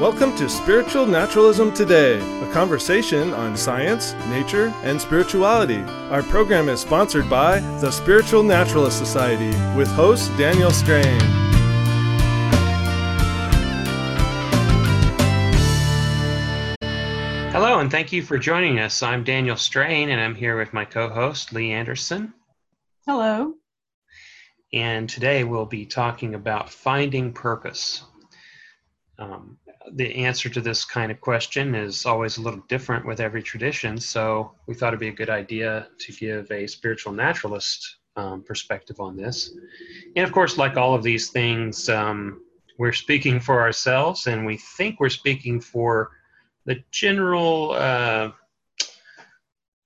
Welcome to Spiritual Naturalism Today, a conversation on science, nature, and spirituality. Our program is sponsored by the Spiritual Naturalist Society with host Daniel Strain. Hello, and thank you for joining us. I'm Daniel Strain, and I'm here with my co host, Leigh Anderson. Hello. And today we'll be talking about finding purpose. Um, the answer to this kind of question is always a little different with every tradition. So we thought it'd be a good idea to give a spiritual naturalist um, perspective on this. And of course, like all of these things, um, we're speaking for ourselves, and we think we're speaking for the general. Uh,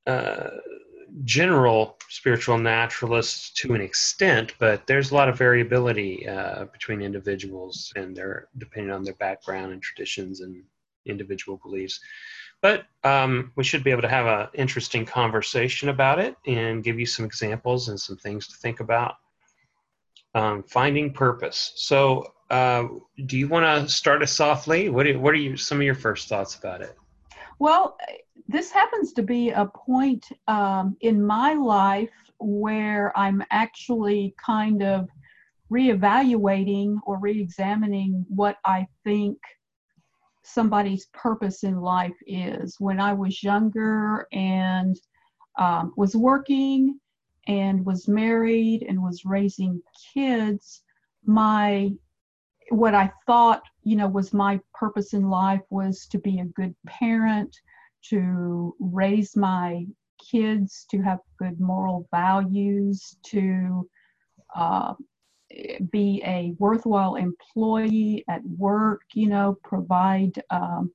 uh, general spiritual naturalists to an extent, but there's a lot of variability uh, between individuals and their depending on their background and traditions and individual beliefs. But um, we should be able to have an interesting conversation about it and give you some examples and some things to think about. Um, finding purpose. So, uh, do you want to start us softly? What are, what are you, some of your first thoughts about it? Well, this happens to be a point um, in my life where I'm actually kind of reevaluating or re-examining what I think somebody's purpose in life is. When I was younger and um, was working and was married and was raising kids, my what I thought, you know, was my purpose in life was to be a good parent, to raise my kids to have good moral values, to uh, be a worthwhile employee at work, you know, provide um,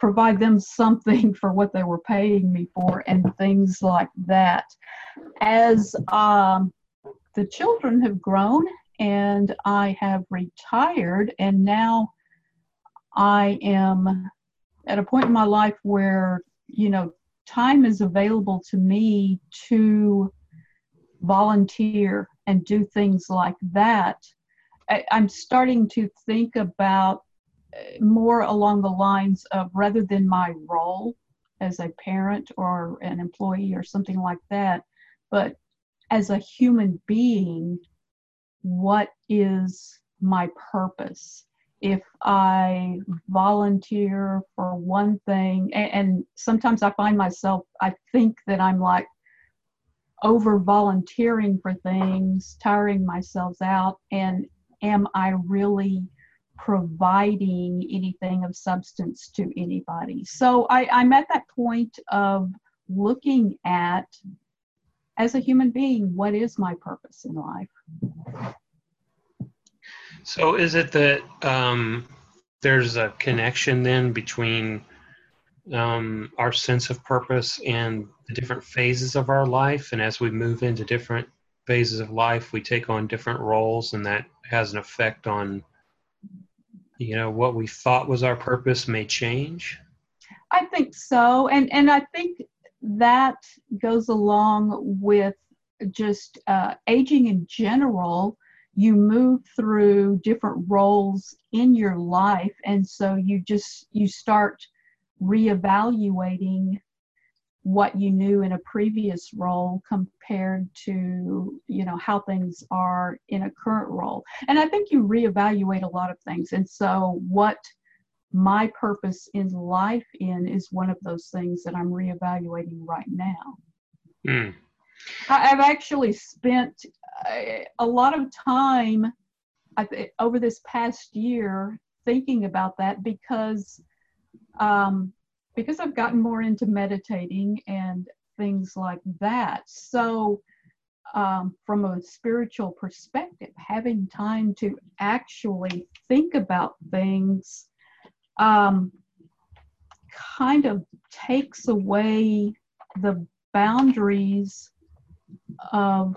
provide them something for what they were paying me for, and things like that. As um, the children have grown and I have retired, and now I am at a point in my life where you know time is available to me to volunteer and do things like that. I, i'm starting to think about uh, more along the lines of rather than my role as a parent or an employee or something like that but as a human being what is my purpose if I volunteer for one thing, and, and, sometimes I find myself, I think that I'm like over volunteering for things, tiring myself out, and am I really providing anything of substance to anybody? So I, I'm at that point of looking at, as a human being, what is my purpose in life? So is it that um, there's a connection then between um, our sense of purpose and the different phases of our life, and as we move into different phases of life, we take on different roles, and that has an effect on you know what we thought was our purpose may change. I think so, and and I think that goes along with just uh, aging in general. You move through different roles in your life and so you just you start reevaluating what you knew in a previous role compared to you know how things are in a current role. And i think you reevaluate a lot of things. And so what my purpose in life in is one of those things that i'm reevaluating right now mm. I've actually spent a lot of time over this past year thinking about that because um, because I've gotten more into meditating and things like that. So, um, from a spiritual perspective, having time to actually think about things um, kind of takes away the boundaries of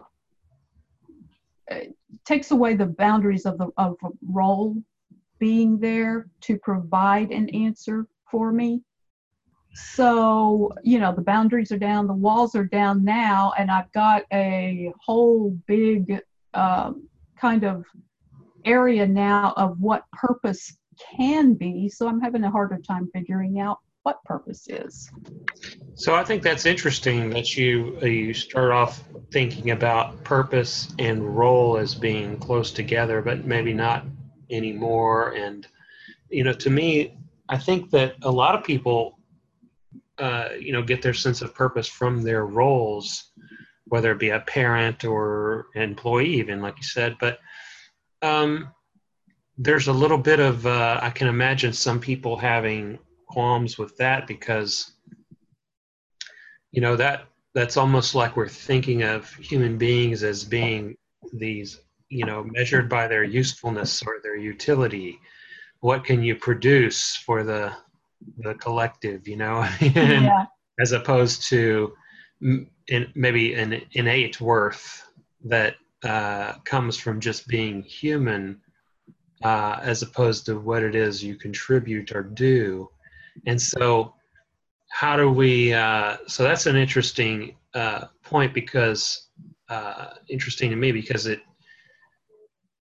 takes away the boundaries of the of role being there to provide an answer for me. So, you know, the boundaries are down, the walls are down now, and I've got a whole big uh, kind of area now of what purpose can be. So I'm having a harder time figuring out what purpose is. So I think that's interesting that you uh, you start off thinking about purpose and role as being close together, but maybe not anymore. And you know, to me, I think that a lot of people, uh, you know, get their sense of purpose from their roles, whether it be a parent or employee, even like you said. But um, there's a little bit of uh, I can imagine some people having qualms with that because you know that that's almost like we're thinking of human beings as being these you know measured by their usefulness or their utility. What can you produce for the the collective you know? Yeah. as opposed to in, maybe an innate worth that uh, comes from just being human uh, as opposed to what it is you contribute or do and so, how do we? Uh, so that's an interesting uh, point because uh, interesting to me because it,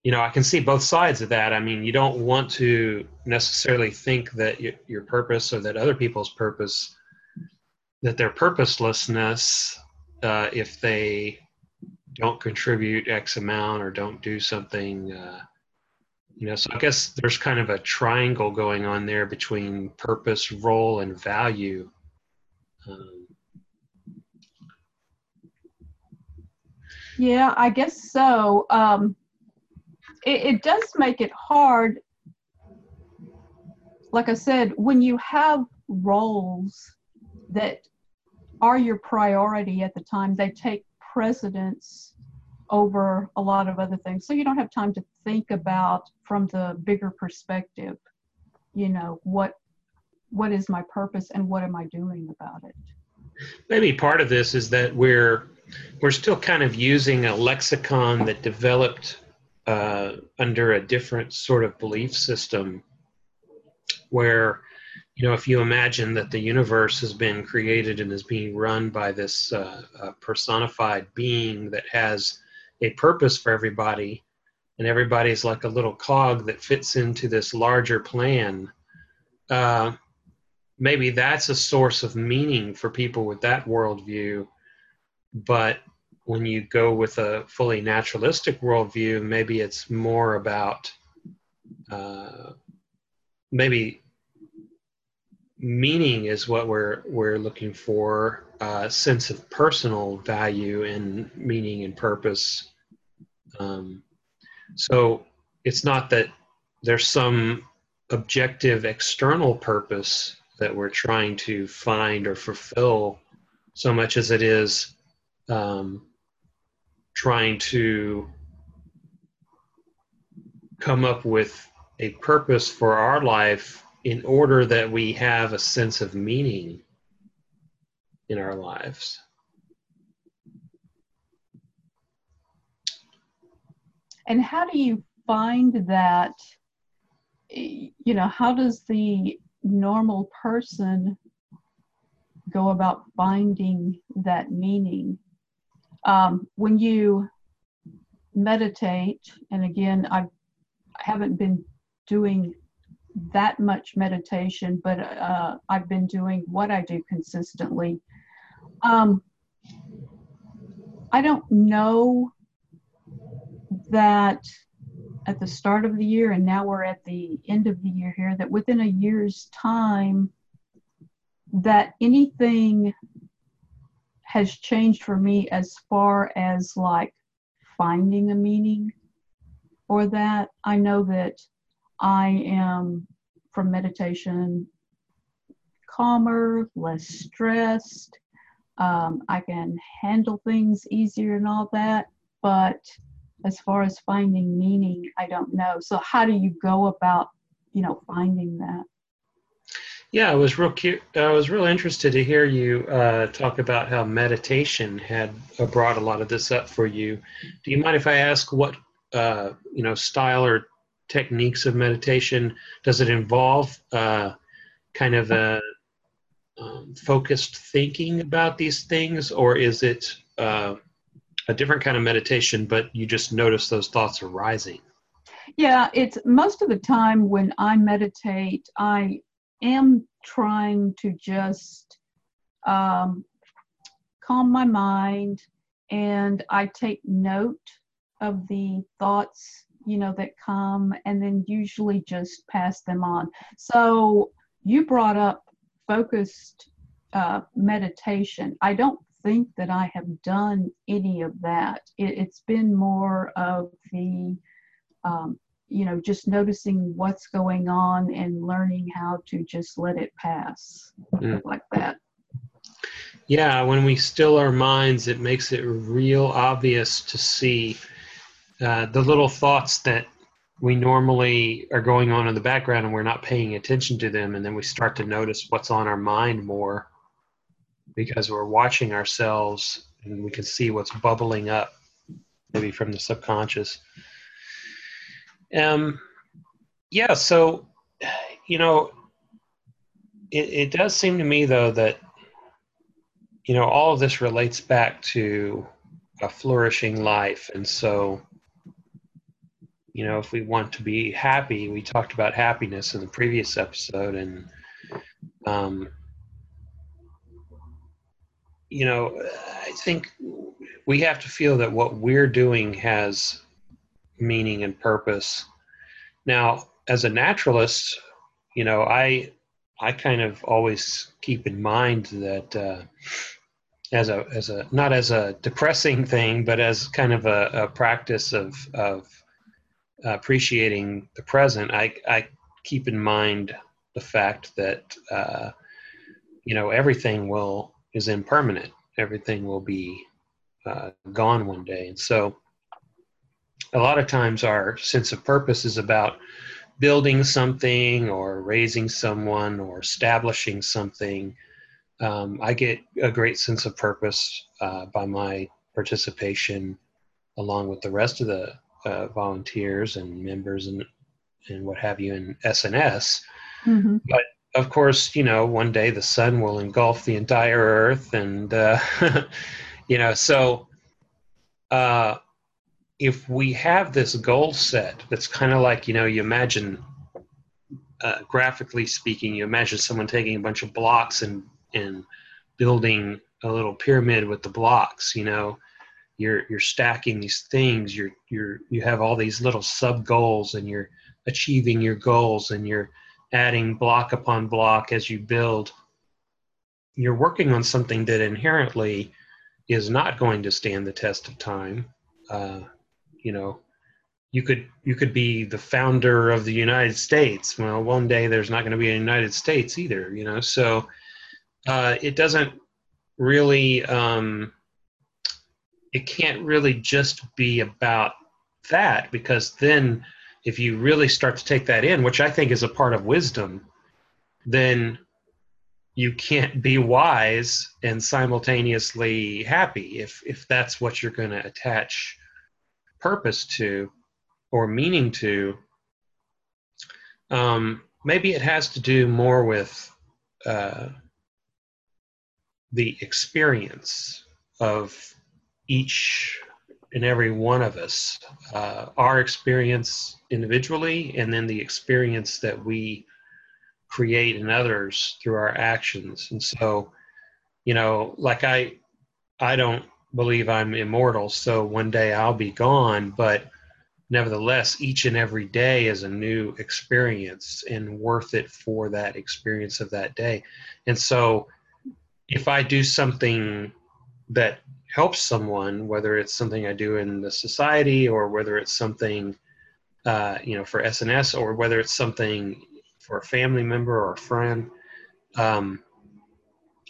you know, I can see both sides of that. I mean, you don't want to necessarily think that your, purpose or that other people's purpose, that their purposelessness, uh, if they don't contribute X amount or don't do something uh, you know so i guess there's kind of a triangle going on there between purpose role and value. Um, yeah i guess so. Um, it, it does make it hard. Like i said when you have roles that are your priority at the time they take precedence over a lot of other things. So you don't have time to think about from the bigger perspective, you know, what what is my purpose and what am I doing about it? Maybe part of this is that we're we're still kind of using a lexicon that developed uh, under a different sort of belief system where you know if you imagine that the universe has been created and is being run by this uh, uh, personified being that has a purpose for everybody and everybody's like a little cog that fits into this larger plan uh, maybe that's a source of meaning for people with that worldview. But when you go with a fully naturalistic worldview maybe it's more about uh, maybe meaning is what we're we're looking for a sense of personal value and meaning and purpose. Um, so it's not that there's some objective external purpose that we're trying to find or fulfill so much as it is um, trying to come up with a purpose for our life in order that we have a sense of meaning in our lives. And how do you find that? You know, how does the normal person go about finding that meaning? Um, when you meditate, and again, I've, I haven't been doing that much meditation, but uh, I've been doing what I do consistently. Um, I don't know that at the start of the year, and now we're at the end of the year here, that within a year's time, that anything has changed for me as far as like finding a meaning or that. I know that I am from meditation calmer, less stressed. Um, I can handle things easier and all that. But as far as finding meaning, I don't know. So how do you go about, you know, finding that? Yeah, I was real cute. I was real interested to hear you uh, talk about how meditation had uh, brought a lot of this up for you. Do you mind if I ask what uh, you know style or techniques of meditation? Does it involve uh, kind of a um, focused thinking about these things, or is it uh, a different kind of meditation, but you just notice those thoughts arising? Yeah, it's most of the time when I meditate, I am trying to just um, calm my mind and I take note of the thoughts, you know, that come and then usually just pass them on. So you brought up focused uh, meditation. I don't think that I have done any of that. It, has been more of the, um, you know, just noticing what's going on and learning how to just let it pass mm. like that. Yeah, when we still our minds, it makes it real obvious to see uh, the little thoughts that we normally are going on in the background and we're not paying attention to them. And then we start to notice what's on our mind more because we're watching ourselves and we can see what's bubbling up, maybe from the subconscious. Um, yeah, so, you know, it, it does seem to me, though, that you know, all of this relates back to a flourishing life. And so, you know, if we want to be happy, we talked about happiness in the previous episode, and, um, you know, I think we have to feel that what we're doing has meaning and purpose. Now, as a naturalist, you know, I I kind of always keep in mind that uh, as a as a not as a depressing thing, but as kind of a, a practice of of appreciating the present. I I keep in mind the fact that uh, you know everything will is impermanent. Everything will be uh, gone one day, and so a lot of times our sense of purpose is about building something or raising someone or establishing something um, I get a great sense of purpose uh, by my participation along with the rest of the uh, volunteers and members and and what have you in SNS. Mm-hmm. But of course, you know, one day the sun will engulf the entire earth, and uh, you know, so uh, if we have this goal set, that's kind of like you know, you imagine. Uh, graphically speaking, you imagine someone taking a bunch of blocks and and building a little pyramid with the blocks you know you're you're stacking these things you're you're you have all these little sub goals and you're achieving your goals and you're adding block upon block as you build. You're working on something that inherently is not going to stand the test of time. Uh, you know you could you could be the founder of the united states. Well one day there's not going to be a united states either you know? So uh, it doesn't really um, it can't really just be about that because then if you really start to take that in which i think is a part of wisdom then you can't be wise and simultaneously happy if if that's what you're going to attach purpose to or meaning to. Um, maybe it has to do more with uh, the experience of each and every one of us, uh, our experience individually, and then the experience that we create in others through our actions. And so, you know, like I, I don't believe I'm immortal, so one day I'll be gone, but nevertheless, each and every day is a new experience and worth it for that experience of that day. And so, if I do something that helps someone, whether it's something I do in the society or whether it's something, uh, you know, for SNS or whether it's something for a family member or a friend, um,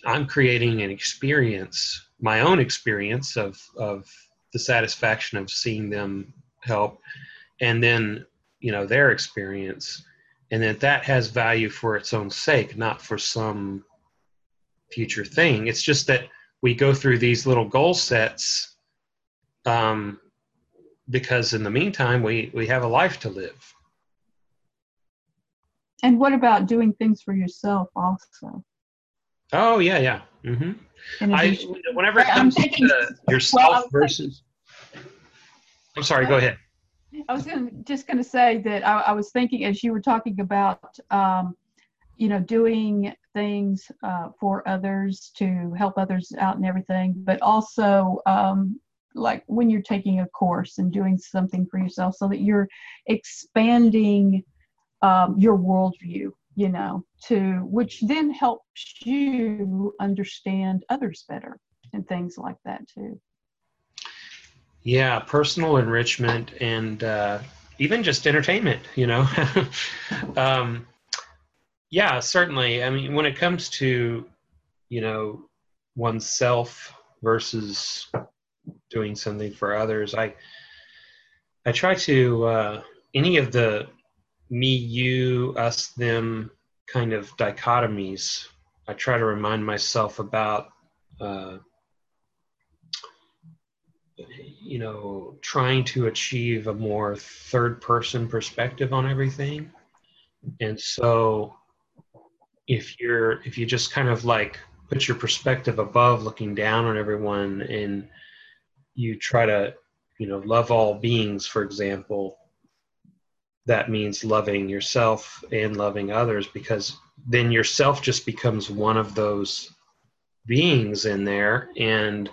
I'm creating an experience, my own experience of of the satisfaction of seeing them help, and then you know their experience, and that that has value for its own sake, not for some future thing. It's just that we go through these little goal sets um, because in the meantime we we have a life to live. And what about doing things for yourself also? Oh yeah, yeah. Mm-hmm. I whenever it comes to yourself well, versus. I'm sorry. Go ahead. I was gonna, just going to say that I, I, was thinking as you were talking about, um, you know, doing things uh, for others to help others out and everything, but also um, like when you're taking a course and doing something for yourself so that you're expanding um, your worldview, you know, to which then helps you understand others better and things like that too. Yeah, personal enrichment and uh, even just entertainment, you know. um, yeah, certainly. I mean, when it comes to, you know, oneself versus doing something for others, I I try to uh, any of the me, you, us, them kind of dichotomies. I try to remind myself about. Uh, you know, trying to achieve a more third person perspective on everything. And so if you're if you just kind of like put your perspective above looking down on everyone and you try to, you know, love all beings, for example, that means loving yourself and loving others because then yourself just becomes one of those beings in there and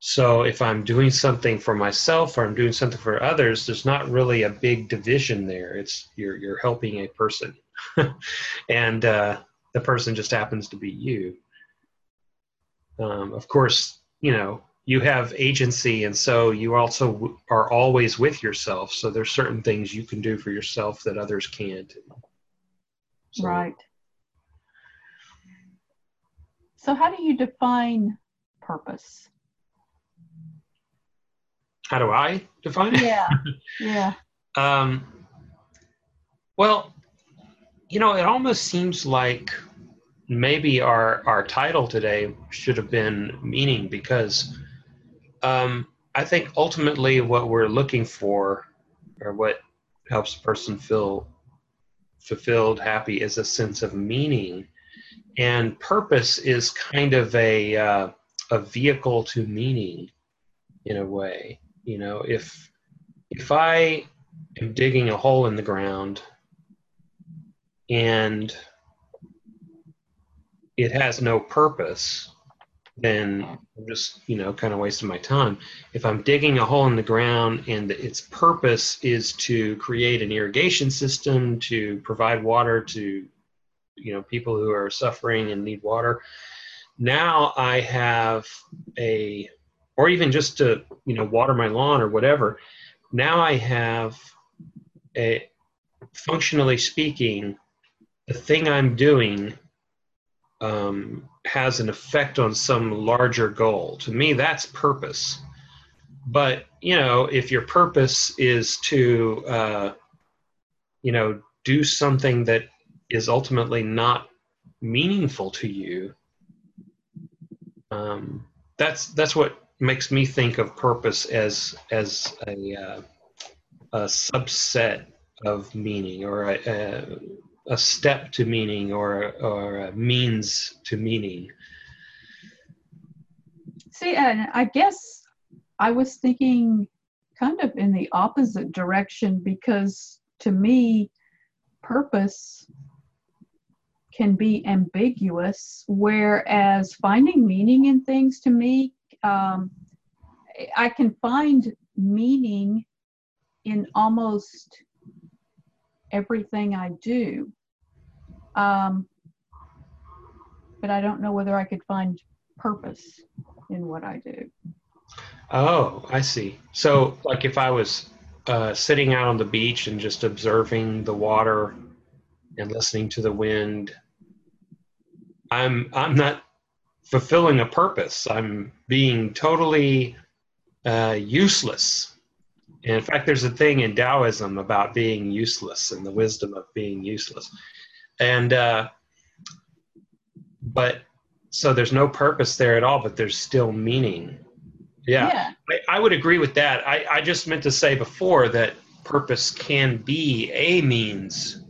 so if I'm doing something for myself or I'm doing something for others, there's not really a big division there. It's you're you're helping a person, and uh, the person just happens to be you. Um, of course, you know you have agency, and so you also w- are always with yourself. So there's certain things you can do for yourself that others can't. So, right. So how do you define purpose? how do I define it? Yeah. Yeah. um, well, you know, it almost seems like maybe our our title today should have been meaning because um, I think ultimately what we're looking for, or what helps a person feel fulfilled, happy, is a sense of meaning, and purpose is kind of a uh, a vehicle to meaning, in a way. You know if if i am digging a hole in the ground and it has no purpose then i'm just you know kind of wasting my time. If i'm digging a hole in the ground and its purpose is to create an irrigation system to provide water to you know people who are suffering and need water now i have a or even just to you know water my lawn or whatever now i have a functionally speaking the thing i'm doing um, has an effect on some larger goal. To me that's purpose. But you know if your purpose is to uh, you know do something that is ultimately not meaningful to you um, that's that's what makes me think of purpose as as a, uh, a subset of meaning or a, a, a, step to meaning or, or a means to meaning. See, and I guess I was thinking kind of in the opposite direction because to me, purpose can be ambiguous, whereas finding meaning in things to me um, I can find meaning in almost everything I do. Um, but I don't know whether I could find purpose in what I do. Oh, I see. So, like if I was uh, sitting out on the beach and just observing the water and listening to the wind, I'm I'm not fulfilling a purpose. I'm being totally uh, useless. And in fact, there's a thing in Taoism about being useless and the wisdom of being useless. And, uh, but so there's no purpose there at all, but there's still meaning. Yeah, yeah. I, I, would agree with that. I, I just meant to say before that purpose can be a means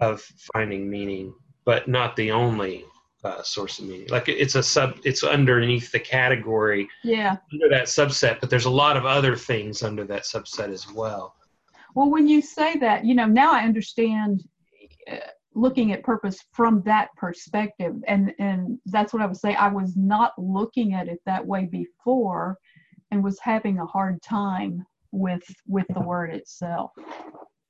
of finding meaning, but not the only uh, source of meaning. Like it's a sub, it's underneath the category. Yeah. Under that subset, but there's a lot of other things under that subset as well. Well, when you say that, you know, now I understand uh, looking at purpose from that perspective, and and that's what I would say. I was not looking at it that way before, and was having a hard time with with the word itself.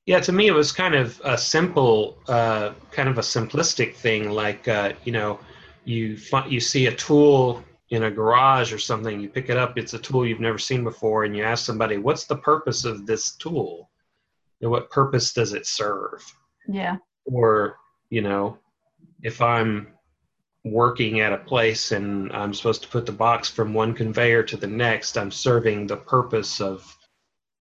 Yeah, to me, it was kind of a simple, uh, kind of a simplistic thing. Like, uh, you know, you fi- you see a tool in a garage or something, you pick it up, it's a tool you've never seen before, and you ask somebody, "What's the purpose of this tool? and what purpose does it serve?" Yeah. Or, you know, if I'm working at a place and I'm supposed to put the box from one conveyor to the next, I'm serving the purpose of,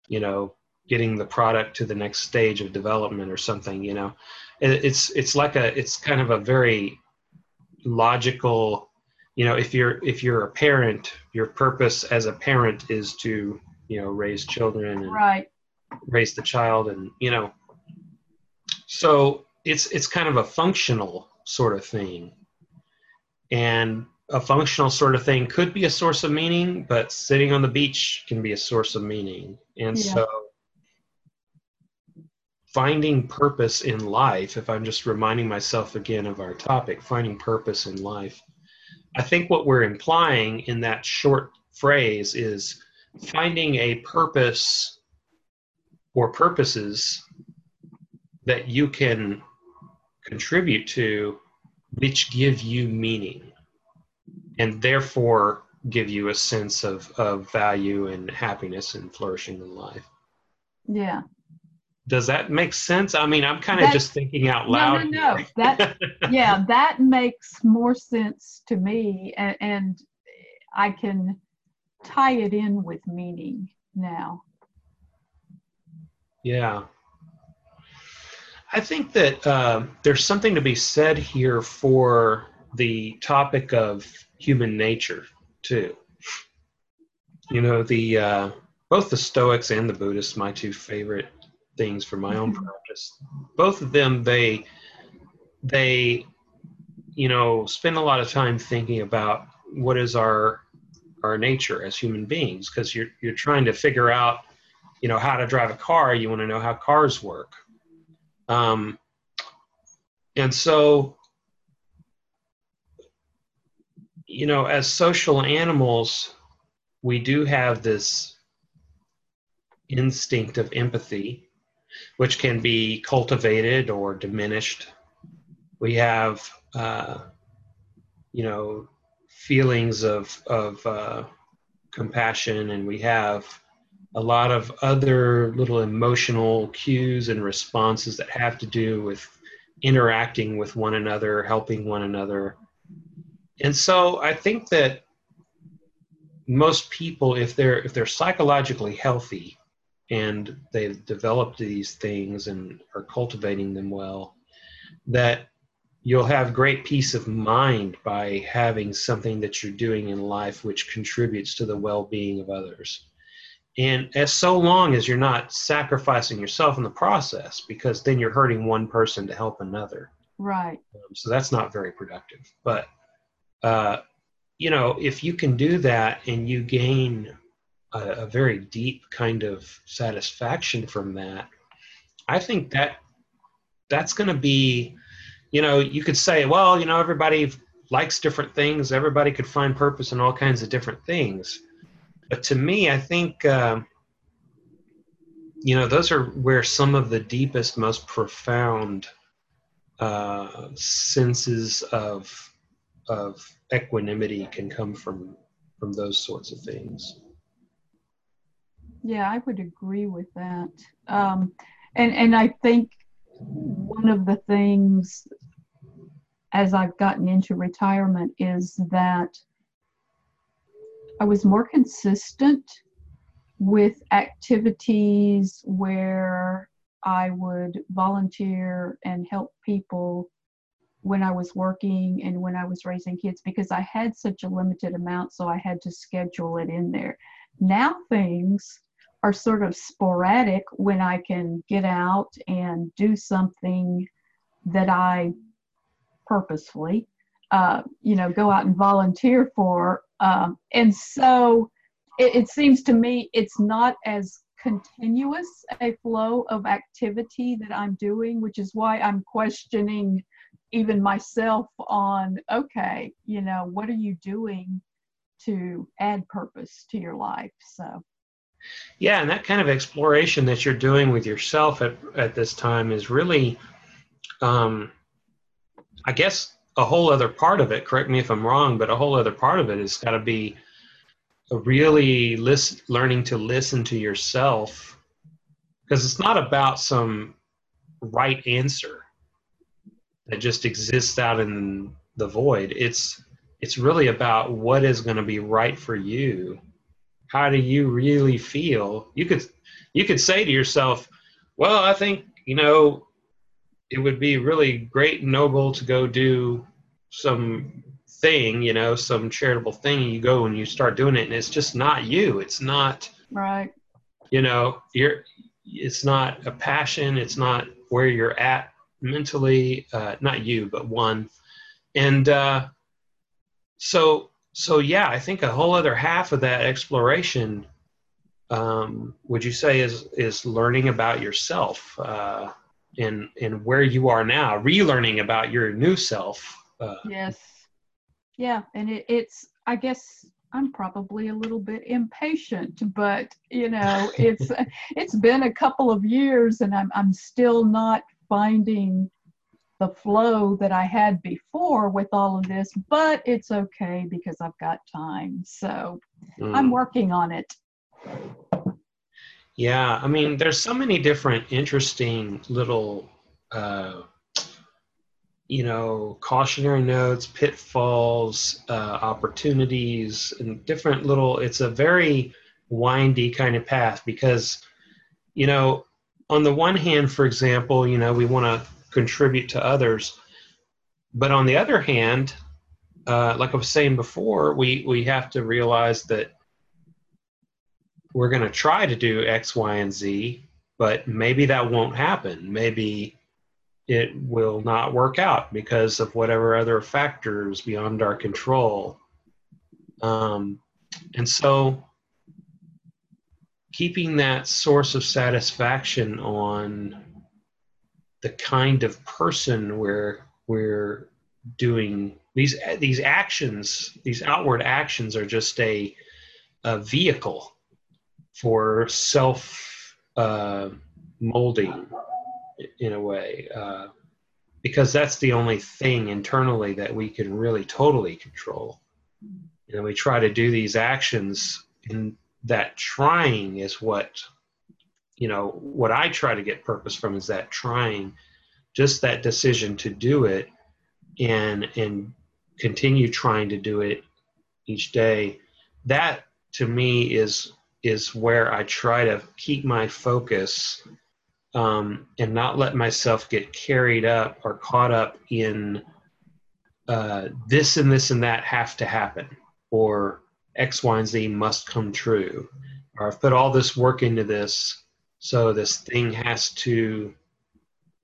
you know, getting the product to the next stage of development or something. You know, it's it's like a it's kind of a very logical. You know, if you're if you're a parent, your purpose as a parent is to you know raise children and Right. raise the child and you know so it's it's kind of a functional sort of thing and a functional sort of thing could be a source of meaning but sitting on the beach can be a source of meaning and Yeah. so finding purpose in life if i'm just reminding myself again of our topic finding purpose in life i think what we're implying in that short phrase is finding a purpose or purposes that you can contribute to which give you meaning and therefore give you a sense of, of value and happiness and flourishing in life Yeah. does that make sense i mean i'm kind of just thinking out loud no, no. here. That yeah, that makes more sense to me, and, and I can tie it in with meaning now. Yeah. I think that uh, there's something to be said here for the topic of human nature, too. You know, the uh, both the Stoics and the Buddhists, my two favorite things for my own Mhm. practice, both of them they they you know spend a lot of time thinking about what is our our nature as human beings because you're you're trying to figure out you know how to drive a car you want to know how cars work um, and so you know as social animals we do have this instinct of empathy which can be cultivated or diminished. We have uh, you know feelings of of uh, compassion and we have a lot of other little emotional cues and responses that have to do with interacting with one another, helping one another. And so I think that most people if they're if they're psychologically healthy and they've developed these things and are cultivating them well that you'll have great peace of mind by having something that you're doing in life which contributes to the well-being of others and as so long as you're not sacrificing yourself in the process because then you're hurting one person to help another. Right. um, so that's not very productive. But uh, you know if you can do that and you gain a, a very deep kind of satisfaction from that i think that that's going to be you know you could say well you know everybody likes different things. Everybody could find purpose in all kinds of different things but to me i think um, you know those are where some of the deepest most profound uh, senses of of equanimity can come from from those sorts of things Yeah, I would agree with that. Um, and and I think one of the things as I've gotten into retirement is that I was more consistent with activities where I would volunteer and help people when I was working and when I was raising kids because I had such a limited amount, so I had to schedule it in there. Now things are sort of sporadic when I can get out and do something that I purposefully, uh, you know, go out and volunteer for. Um, and so it, it seems to me it's not as continuous a flow of activity that I'm doing, which is why I'm questioning even myself on okay, you know, what are you doing to add purpose to your life? So yeah, and that kind of exploration that you're doing with yourself at, at this time is really, um, I guess, a whole other part of it. Correct me if I'm wrong, but a whole other part of it has got to be really listen, learning to listen to yourself, because it's not about some right answer that just exists out in the void. It's it's really about what is going to be right for you how do you really feel you could you could say to yourself well i think you know it would be really great and noble to go do some thing you know some charitable thing you go and you start doing it and it's just not you. It's not right. you know you're it's not a passion it's not where you're at mentally uh, not you but one. And uh, so so yeah, I think a whole other half of that exploration, um, would you say, is is learning about yourself uh, and and where you are now, relearning about your new self. Uh, yes, yeah, and it, it's I guess I'm probably a little bit impatient, but you know, it's it's been a couple of years, and I'm I'm still not finding the flow that I had before with all of this, but it's okay because I've got time. So mm. I'm working on it. Yeah, I mean, there's so many different interesting little, uh, you know, cautionary notes, pitfalls, uh, opportunities, and different little. It's a very windy kind of path because, you know, on the one hand, for example, you know, we want to contribute to others. But on the other hand, uh, like I was saying before, we, we have to realize that we're going to try to do X, Y, and Z, but maybe that won't happen. Maybe it will not work out because of whatever other factors beyond our control. Um, and so, keeping that source of satisfaction on the kind of person we're we're doing these these actions these outward actions are just a, a vehicle for self uh, molding in a way uh, because that's the only thing internally that we can really totally control. And we try to do these actions and that trying is what you know what i try to get purpose from is that trying just that decision to do it and and continue trying to do it each day. That to me is is where i try to keep my focus um, and not let myself get carried up or caught up in uh, this and this and that have to happen or x y and z must come true. Or i've put all this work into this so this thing has to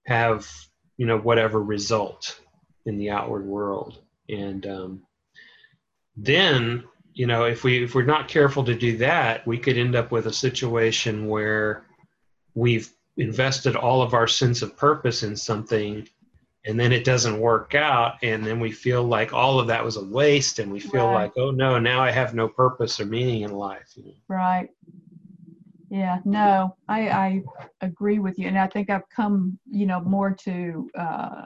have you know whatever result in the outward world. And um, then you know if we if we're not careful to do that we could end up with a situation where we've invested all of our sense of purpose in something and then it doesn't work out and then we feel like all of that was a waste and we feel right. like oh no now i have no purpose or meaning in life you know? right yeah, no, I, I agree with you. And I think I've come, you know, more to uh,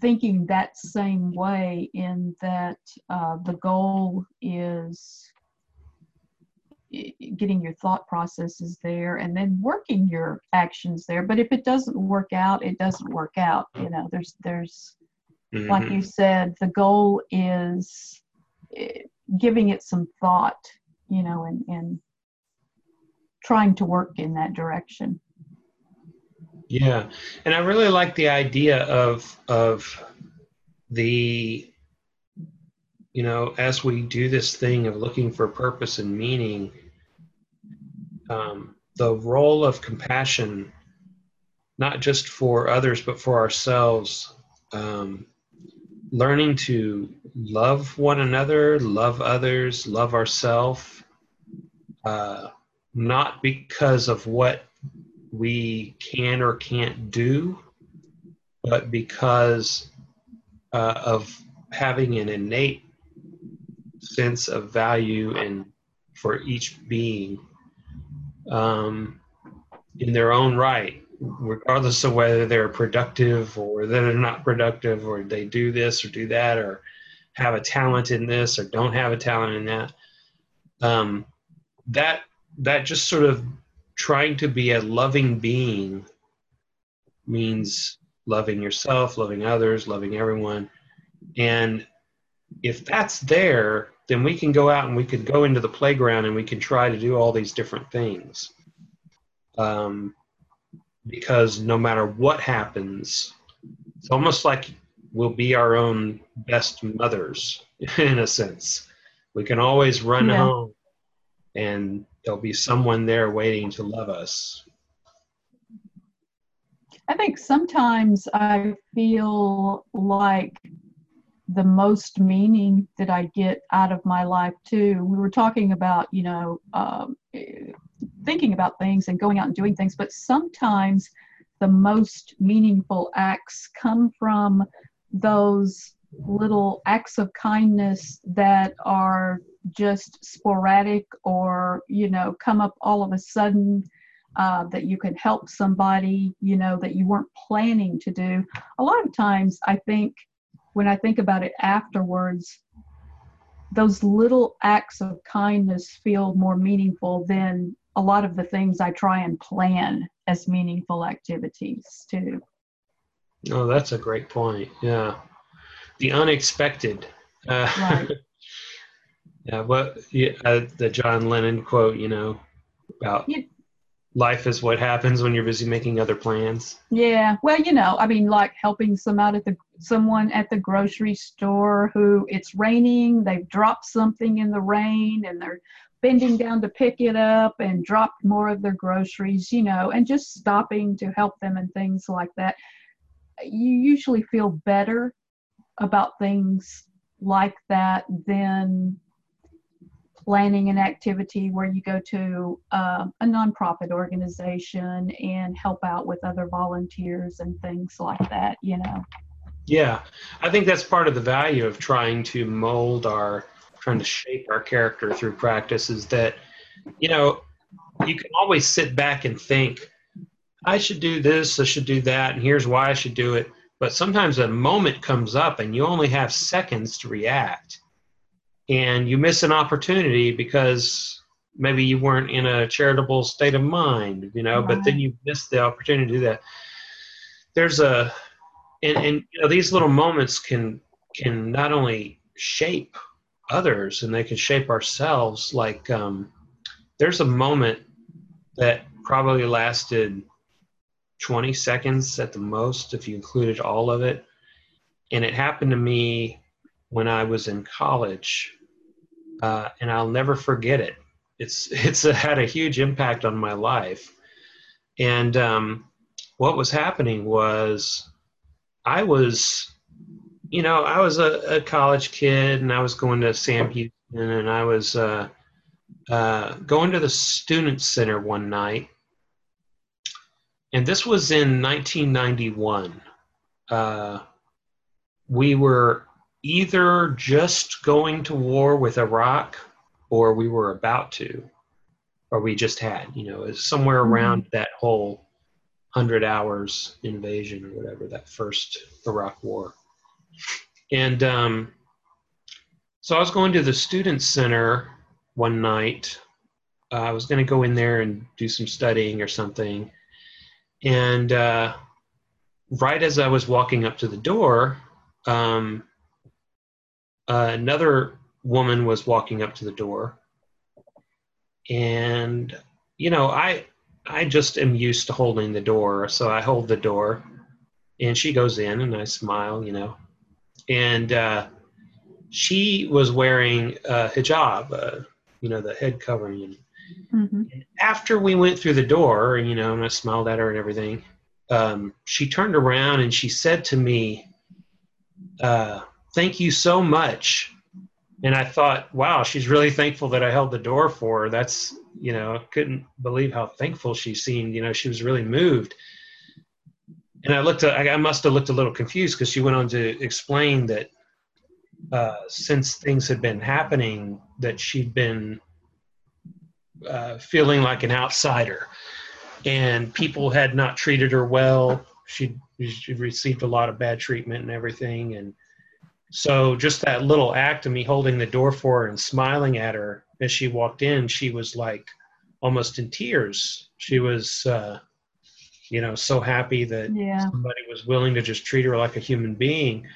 thinking that same way in that uh, the goal is getting your thought processes there and then working your actions there but if it doesn't work out it doesn't work out you know there's there's mm-hmm. like you said the goal is eh, giving it some thought you know and and trying to work in that direction. Yeah, and I really like the idea of of the you know as we do this thing of looking for purpose and meaning, um, the role of compassion, not just for others but for ourselves. Um, learning to love one another, love others, love ourselves. Uh, not because of what we can or can't do, but because uh, of having an innate sense of value and for each being um, in their own right, regardless of whether they're productive or they're not productive, or they do this or do that, or have a talent in this or don't have a talent in that. Um, that that just sort of trying to be a loving being means loving yourself, loving others, loving everyone. And if that's there, then we can go out and we could go into the playground and we can try to do all these different things. Um, because no matter what happens, it's almost like we'll be our own best mothers in a sense. We can always run yeah. home and there'll be someone there waiting to love us. I think sometimes I feel like the most meaning that I get out of my life too. We were talking about, you know, um, thinking about things and going out and doing things, but sometimes the most meaningful acts come from those little acts of kindness that are just sporadic or you know come up all of a sudden uh, that you can help somebody you know that you weren't planning to do. A lot of times i think when i think about it afterwards those little acts of kindness feel more meaningful than a lot of the things i try and plan as meaningful activities too. Oh that's a great point. Yeah the unexpected uh, right. Yeah, what yeah, uh, the John Lennon quote, you know, about yeah. life is what happens when you're busy making other plans. Yeah, well, you know, I mean, like helping some out at the someone at the grocery store who it's raining, they've dropped something in the rain, and they're bending down to pick it up and drop more of their groceries, you know, and just stopping to help them and things like that. You usually feel better about things like that than planning an activity where you go to uh, a nonprofit organization and help out with other volunteers and things like that, you know. Yeah, I think that's part of the value of trying to mold our, trying to shape our character through practice is that, you know, you can always sit back and think, I should do this, I should do that, and here's why I should do it. But sometimes a moment comes up and you only have seconds to react and you miss an opportunity because maybe you weren't in a charitable state of mind, you know, right. but then you miss the opportunity to do that. There's a, and, and you know, these little moments can can not only shape others and they can shape ourselves. Like um, there's a moment that probably lasted 20 seconds at the most, if you included all of it, and it happened to me when I was in college uh, and I'll never forget it. It's it's had a huge impact on my life, and um, what was happening was I was, you know, I was a, a, college kid, and I was going to Sam Houston, and I was uh, uh, going to the student center one night, and this was in 1991. Uh, we were either just going to war with Iraq or we were about to, or we just had, you know, somewhere mm-hmm. around that whole 100 hours invasion or whatever, that first Iraq war. And um, so I was going to the Student Center one night. Uh, I was going to go in there and do some studying or something. And uh, right as I was walking up to the door, um, uh, another woman was walking up to the door. And you know i i just am used to holding the door so i hold the door. And she goes in and i smile you know. And uh, she was wearing a hijab uh, you know the head covering mm-hmm. after we went through the door you know and i smiled at her and everything um, she turned around and she said to me uh, thank you so much. And I thought, wow, she's really thankful that I held the door for her. That's you know, I couldn't believe how thankful she seemed. You know, she was really moved. And I looked, I must have looked a little confused because she went on to explain that uh, since things had been happening, that she'd been uh, feeling like an outsider, and people had not treated her well. She she received a lot of bad treatment and everything, and so just that little act of me holding the door for her and smiling at her as she walked in, she was like almost in tears. She was, uh, you know, so happy that Yeah. somebody was willing to just treat her like a human being.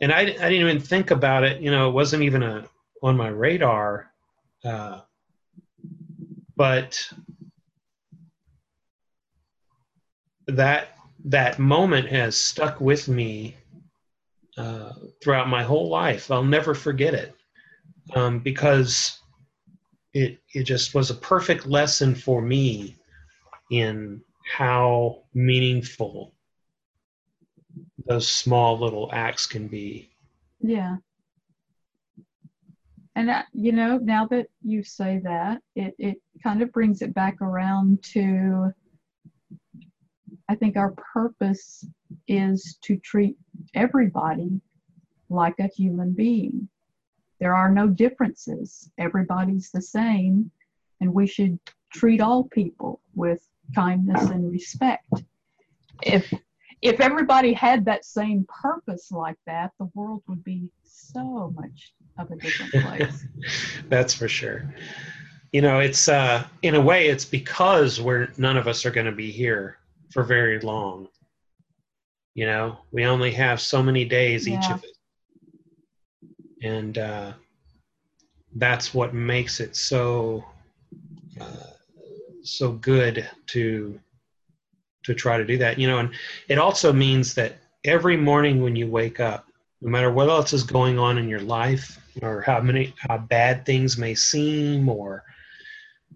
And I, I didn't even think about it. You know, it wasn't even a, on my radar. Uh, but that that moment has stuck with me uh, throughout my whole life. I'll never forget it um, because it it just was a perfect lesson for me in how meaningful those small little acts can be. Yeah. And that, you know, now that you say that, it, it kind of brings it back around to I think our purpose is to treat everybody like a human being. There are no differences. Everybody's the same, and we should treat all people with kindness and respect. If if everybody had that same purpose like that, the world would be so much of a different place. That's for sure. You know, it's uh, in a way, it's because we're none of us are going to be here for very long. You know, we only have so many days each of it, and uh, that's what makes it so uh, so good to to try to do that. You know, and it also means that every morning when you wake up, no matter what else is going on in your life or how many how bad things may seem or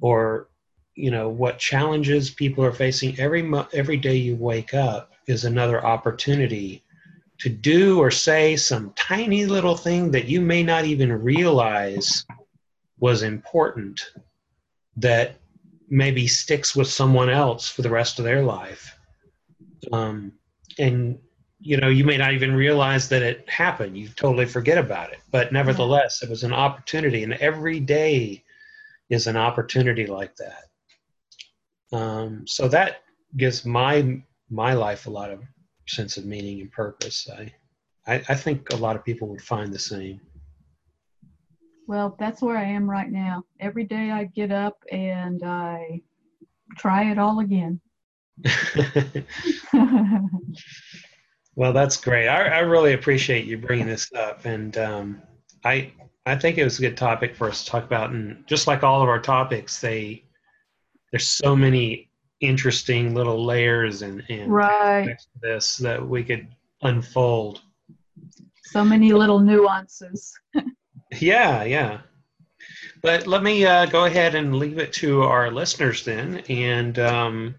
or you know what challenges people are facing every mo- every day you wake up is another opportunity to do or say some tiny little thing that you may not even realize was important that maybe sticks with someone else for the rest of their life. Um, and you know you may not even realize that it happened. You totally forget about it. But nevertheless it was an opportunity and every day is an opportunity like that. Um, so that gives my my life a lot of sense of meaning and purpose. I, I i think a lot of people would find the same. Well, that's where I am right now. Every day I get up and I try it all again. Well, that's great. I, I really appreciate you bringing this up, and um, I I think it was a good topic for us to talk about. And just like all of our topics, they there's so many interesting little layers and and right. to this that we could unfold. So many little nuances. Yeah, yeah. But let me uh, go ahead and leave it to our listeners then. And um,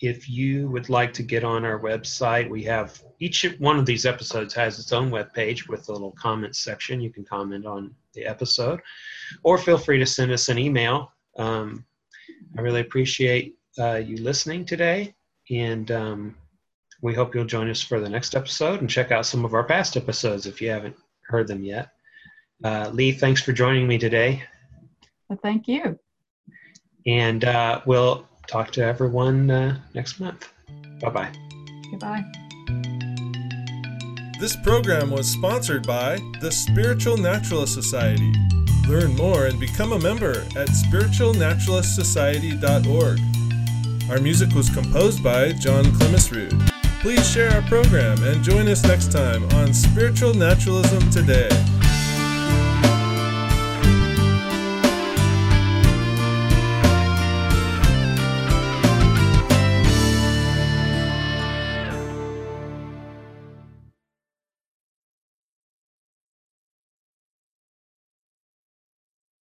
if you would like to get on our website, we have each one of these episodes has its own web page with a little comment section. You can comment on the episode, or feel free to send us an email. Um, I really appreciate uh, you listening today, and um, we hope you'll join us for the next episode and check out some of our past episodes if you haven't heard them yet. Uh, Leigh, thanks for joining me today. But thank you. And uh, we'll talk to everyone uh, next month. Bye bye. Goodbye. This program was sponsored by the Spiritual Naturalist Society. Learn more and become a member at spiritualnaturalistsociety.org. Our music was composed by John Clemisrude. Please share our program and join us next time on Spiritual Naturalism Today.